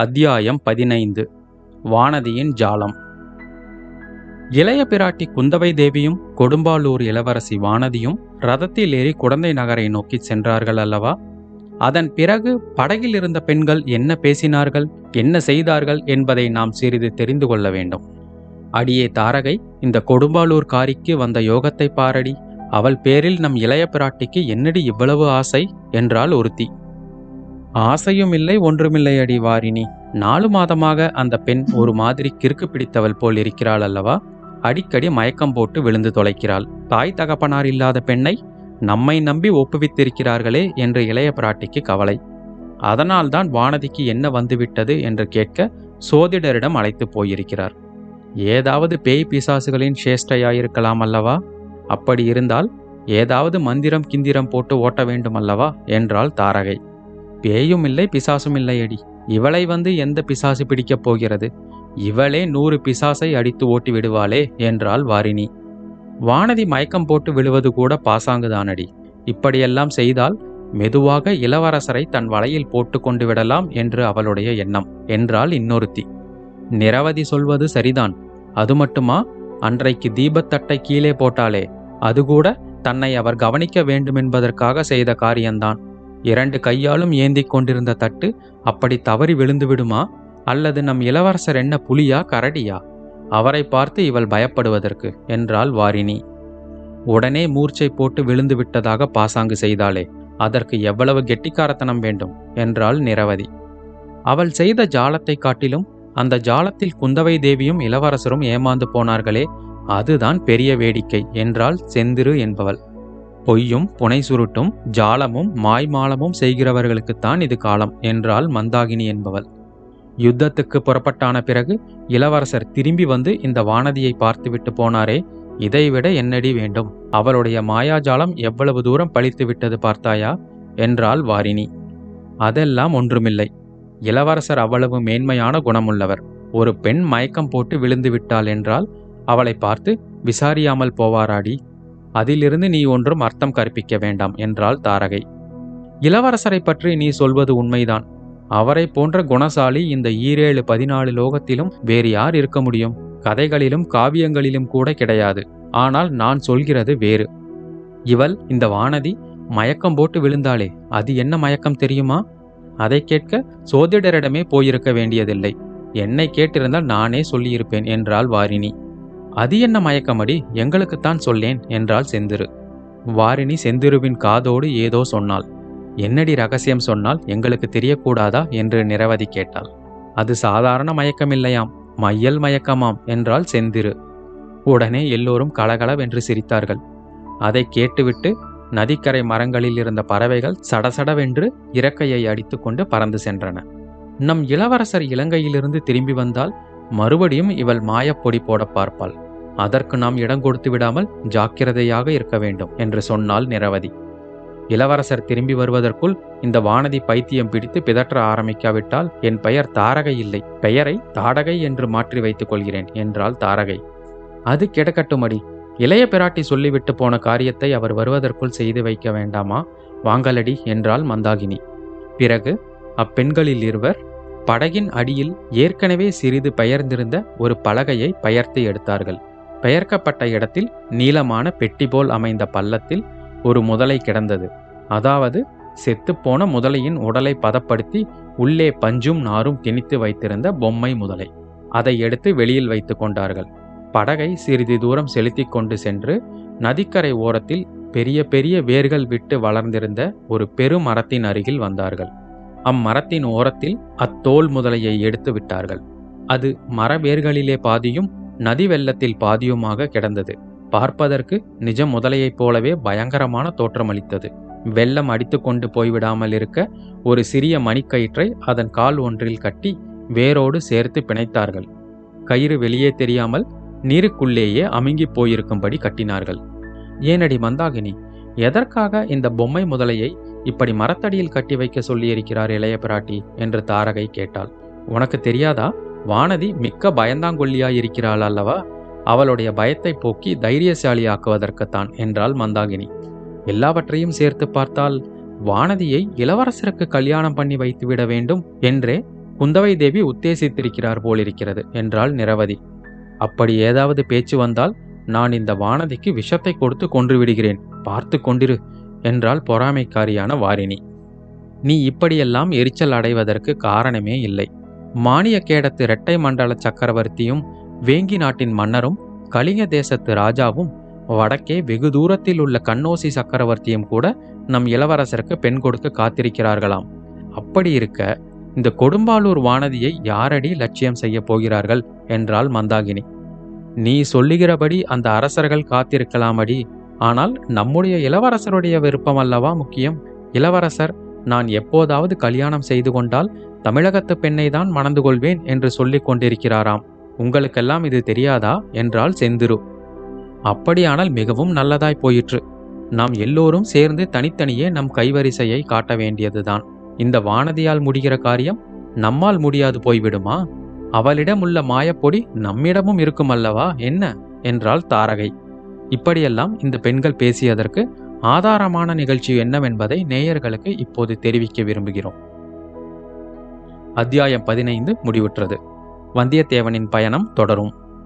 அத்தியாயம் பதினைந்து. வானதியின் ஜாலம். இளைய பிராட்டி குந்தவை தேவியும் கொடும்பாலூர் இளவரசி வானதியும் ரதத்தில் ஏறி குடந்தை நகரை நோக்கி சென்றார்கள் அல்லவா? அதன் பிறகு படகில் இருந்த பெண்கள் என்ன பேசினார்கள் என்ன செய்தார்கள் என்பதை நாம் சிறிது தெரிந்து கொள்ள வேண்டும். அடியே தாரகை இந்த கொடும்பாலூர் காரிக்கு வந்த யோகத்தை பாரடி. அவள் பேரில் நம் இளைய பிராட்டிக்கு என்னடி இவ்வளவு ஆசை? என்றாள் ஒருத்தி. ஆசையும் இல்லை ஒன்றுமில்லை அடி வாரினி நாலு மாதமாக அந்த பெண் ஒரு மாதிரி கிறுக்கு பிடித்தவள் போல் இருக்கிறாள் அல்லவா? அடிக்கடி மயக்கம் போட்டு விழுந்து தொலைக்கிறாள். தாய் தகப்பனார் இல்லாத பெண்ணை நம்மை நம்பி ஒப்புவித்திருக்கிறார்களே என்று இளைய பிராட்டிக்கு கவலை. அதனால்தான் வானதிக்கு என்ன வந்துவிட்டது என்று கேட்க சோதிடரிடம் அழைத்து போயிருக்கிறார். ஏதாவது பேய் பிசாசுகளின் சேஷ்டையாயிருக்கலாம் அல்லவா? அப்படி இருந்தால் ஏதாவது மந்திரம் கிந்திரம் போட்டு ஓட்ட வேண்டும் அல்லவா என்றாள் தாரகை. பேயும் இல்லை பிசாசும் இல்லை அடி இவளை வந்து எந்த பிசாசு பிடிக்கப் போகிறது? இவளே நூறு பிசாசை அடித்து ஓட்டி விடுவாளே என்றாள் வாரிணி. வானதி மயக்கம் போட்டு விழுவது கூட பாசாங்குதானடி. இப்படியெல்லாம் செய்தால் மெதுவாக இளவரசரை தன் வலையில் போட்டு கொண்டு விடலாம் என்று அவளுடைய எண்ணம் என்றாள் இன்னொருத்தி. நிரவதி சொல்வது சரிதான். அது மட்டுமா? அன்றைக்கு தீபத்தட்டை கீழே போட்டாலே அது கூட தன்னை அவர் கவனிக்க வேண்டுமென்பதற்காக செய்த காரியம்தான் இரண்டு கையாலும் ஏந்திக் கொண்டிருந்த தட்டு அப்படி தவறி விழுந்து விடுமா அல்லது நம் இளவரசர் என்ன புலியா கரடியா? அவரை பார்த்து இவள் பயப்படுவதற்கு என்றாள் வாரிணி. உடனே மூர்ச்சை போட்டு விழுந்து விட்டதாக பாசாங்கு செய்தாளே அதற்கு எவ்வளவு கெட்டிக்காரத்தனம் வேண்டும்? என்றாள் நிரவதி. அவள் செய்த ஜாலத்தை காட்டிலும் அந்த ஜாலத்தில் குந்தவை தேவியும் இளவரசரும் ஏமாந்து போனார்களே அதுதான் பெரிய வேடிக்கை என்றாள் செந்திரு என்பவள். பொய்யும் புனை சுருட்டும் ஜாலமும் மாய்மாலமும் செய்கிறவர்களுக்குத்தான் இது காலம் என்றாள் மந்தாகினி என்பவள். யுத்தத்துக்கு புறப்பட்டான பிறகு இளவரசர் திரும்பி வந்து இந்த வானதியை பார்த்துவிட்டு போனாரே இதைவிட என்னடி வேண்டும்? அவளுடைய மாயாஜாலம் எவ்வளவு தூரம் பழித்து விட்டது பார்த்தாயா? என்றாள் வாரிணி. அதெல்லாம் ஒன்றுமில்லை. இளவரசர் அவ்வளவு மேன்மையான குணமுள்ளவர். ஒரு பெண் மயக்கம் போட்டு விழுந்து விட்டாள் என்றால் அவளை பார்த்து விசாரியாமல் போவாராடி? அதிலிருந்து நீ ஒன்றும் அர்த்தம் கற்பிக்க வேண்டாம் என்றாள் தாரகை. இளவரசரை பற்றி நீ சொல்வது உண்மைதான். அவரை போன்ற குணசாலி இந்த ஈரேழு பதினாலு லோகத்திலும் வேறு யார் இருக்க முடியும்? கதைகளிலும் காவியங்களிலும் கூட கிடையாது. ஆனால் நான் சொல்கிறது வேறு. இவள் இந்த வானதி மயக்கம் போட்டு விழுந்தாளே அது என்ன மயக்கம் தெரியுமா? அதை கேட்க சோதிடரிடமே போயிருக்க வேண்டியதில்லை. என்னை கேட்டிருந்தால் நானே சொல்லியிருப்பேன் என்றாள் வாரிணி. அது என்ன மயக்கமடி? எங்களுக்குத்தான் சொல்லேன் என்றாள் செந்திரு. வாரிணி செந்திருவின் காதோடு ஏதோ சொன்னாள். என்னடி ரகசியம் சொன்னால் எங்களுக்கு தெரியக்கூடாதா? என்று நிரவதி கேட்டாள். அது சாதாரண மயக்கமில்லையாம் மையல் மயக்கமாம் என்றாள் செந்திரு. உடனே எல்லோரும் கலகலவென்று சிரித்தார்கள். அதை கேட்டுவிட்டு நதிக்கரை மரங்களில் இருந்த பறவைகள் சடசடவென்று இறக்கையை அடித்துக்கொண்டு பறந்து சென்றன. நம் இளவரசர் இலங்கையிலிருந்து திரும்பி வந்தால் மறுபடியும் இவள் மாயப்பொடி போட பார்ப்பாள். அதற்கு நாம் இடம் கொடுத்து விடாமல் ஜாக்கிரதையாக இருக்க வேண்டும் என்று சொன்னாள் நிரவதி. இளவரசர் திரும்பி வருவதற்குள் இந்த வானதி பைத்தியம் பிடித்து பிதற்ற ஆரம்பிக்காவிட்டால் என் பெயர் தாரகை இல்லை. பெயரை தாடகை என்று மாற்றி வைத்துக் கொள்கிறேன் என்றாள் தாரகை. அது கிடக்கட்டுமடி. இளைய பிராட்டி சொல்லிவிட்டு போன காரியத்தை அவர் வருவதற்குள் செய்து வைக்க வேண்டாமா? வாங்கலடி என்றாள் மந்தாகினி. பிறகு? அப்பெண்களில் இருவர் படகின் அடியில் ஏற்கனவே சிறிது பெயர்ந்திருந்த ஒரு பலகையை பெயர்த்து எடுத்தார்கள். பெயர்க்கப்பட்ட இடத்தில் நீளமான பெட்டி போல் அமைந்த பள்ளத்தில் ஒரு முதலை கிடந்தது. அதாவது செத்துப்போன முதலையின் உடலை பதப்படுத்தி உள்ளே பஞ்சும் நாரும் திணித்து வைத்திருந்த பொம்மை முதலை. அதை எடுத்து வெளியில் வைத்து கொண்டார்கள். படகை சிறிது தூரம் செலுத்தி கொண்டு சென்று நதிக்கரை ஓரத்தில் பெரிய பெரிய வேர்கள் விட்டு வளர்ந்திருந்த ஒரு பெருமரத்தின் அருகில் வந்தார்கள். அம்மரத்தின் ஓரத்தில் அத்தோல் முதலையை எடுத்து விட்டார்கள். அது மரவேர்களிலே பாதியும் நதி வெள்ளத்தில் பாதியுமாக கிடந்தது. பார்ப்பதற்கு நிஜ முதலையைப் போலவே பயங்கரமான தோற்றமளித்தது. வெள்ளம் அடித்து கொண்டு போய்விடாமல் இருக்க ஒரு சிறிய மணிக்கயிற்றை அதன் கால் ஒன்றில் கட்டி வேரோடு சேர்த்து பிணைத்தார்கள். கயிறு வெளியே தெரியாமல் நீருக்குள்ளேயே அமுங்கி போயிருக்கும்படி கட்டினார்கள். ஏனடி மந்தாகினி எதற்காக இந்த பொம்மை முதலையை இப்படி மரத்தடியில் கட்டி வைக்க சொல்லியிருக்கிறார் இளைய பிராட்டி என்று தாரகை கேட்டாள். உனக்கு தெரியாதா? வானதி மிக்க பயந்தாங்கொல்லியாய் இருக்கிறாள் அல்லவா? அவளுடைய பயத்தை போக்கி தைரியசாலி ஆக்குவதற்குத்தான் என்றாள் மந்தாகினி. எல்லாவற்றையும் சேர்த்து பார்த்தால் வானதியை இளவரசருக்கு கல்யாணம் பண்ணி வைத்துவிட வேண்டும் என்றே குந்தவை தேவி உத்தேசித்திருக்கிறார் போலிருக்கிறது என்றாள் நிரவதி. அப்படி ஏதாவது பேச்சு வந்தால் நான் இந்த வானதிக்கு விஷத்தை கொடுத்து கொன்று விடுகிறேன். பார்த்து கொண்டிரு. என்றாள் பொறாமைக்காரியான வாரிணி. நீ இப்படியெல்லாம் எரிச்சல் அடைவதற்கு காரணமே இல்லை. மானிய கேடத்து இரட்டை மண்டல சக்கரவர்த்தியும் வேங்கி நாட்டின் மன்னரும் கலிங்க தேசத்து ராஜாவும் வடக்கே வெகு தூரத்தில் உள்ள கண்ணோசி சக்கரவர்த்தியும் கூட நம் இளவரசருக்கு பெண் கொடுக்க காத்திருக்கிறார்களாம். அப்படி இருக்க இந்த கொடும்பாலூர் வானதியை யாரடி லட்சியம் செய்ய போகிறார்கள்? என்றாள் மந்தாகினி. நீ சொல்லுகிறபடி அந்த அரசர்கள் காத்திருக்கலாமடி. ஆனால் நம்முடைய இளவரசருடைய விருப்பம் அல்லவா முக்கியம்? இளவரசர் நான் எப்போதாவது கல்யாணம் செய்து கொண்டால் தமிழகத்து பெண்ணை தான் மணந்து கொள்வேன் என்று சொல்லிக் கொண்டிருக்கிறாராம். உங்களுக்கெல்லாம் இது தெரியாதா? என்றாள் செந்திரு. அப்படியானால் மிகவும் நல்லதாய் போயிற்று. நாம் எல்லோரும் சேர்ந்து தனித்தனியே நம் கைவரிசையை காட்ட வேண்டியதுதான். இந்த வானதியால் முடிகிற காரியம் நம்மால் முடியாது போய்விடுமா? அவளிடம் உள்ள மாயப்பொடி நம்மிடமும் இருக்கும் அல்லவா? என்ன? என்றாள் தாரகை. இப்படியெல்லாம் இந்த பெண்கள் பேசியதற்கு ஆதாரமான நிகழ்ச்சி என்னவென்பதை நேயர்களுக்கு இப்போது தெரிவிக்க விரும்புகிறோம். அத்தியாயம் பதினைந்து முடிவுற்றது. வந்தியத்தேவனின் பயணம் தொடரும்.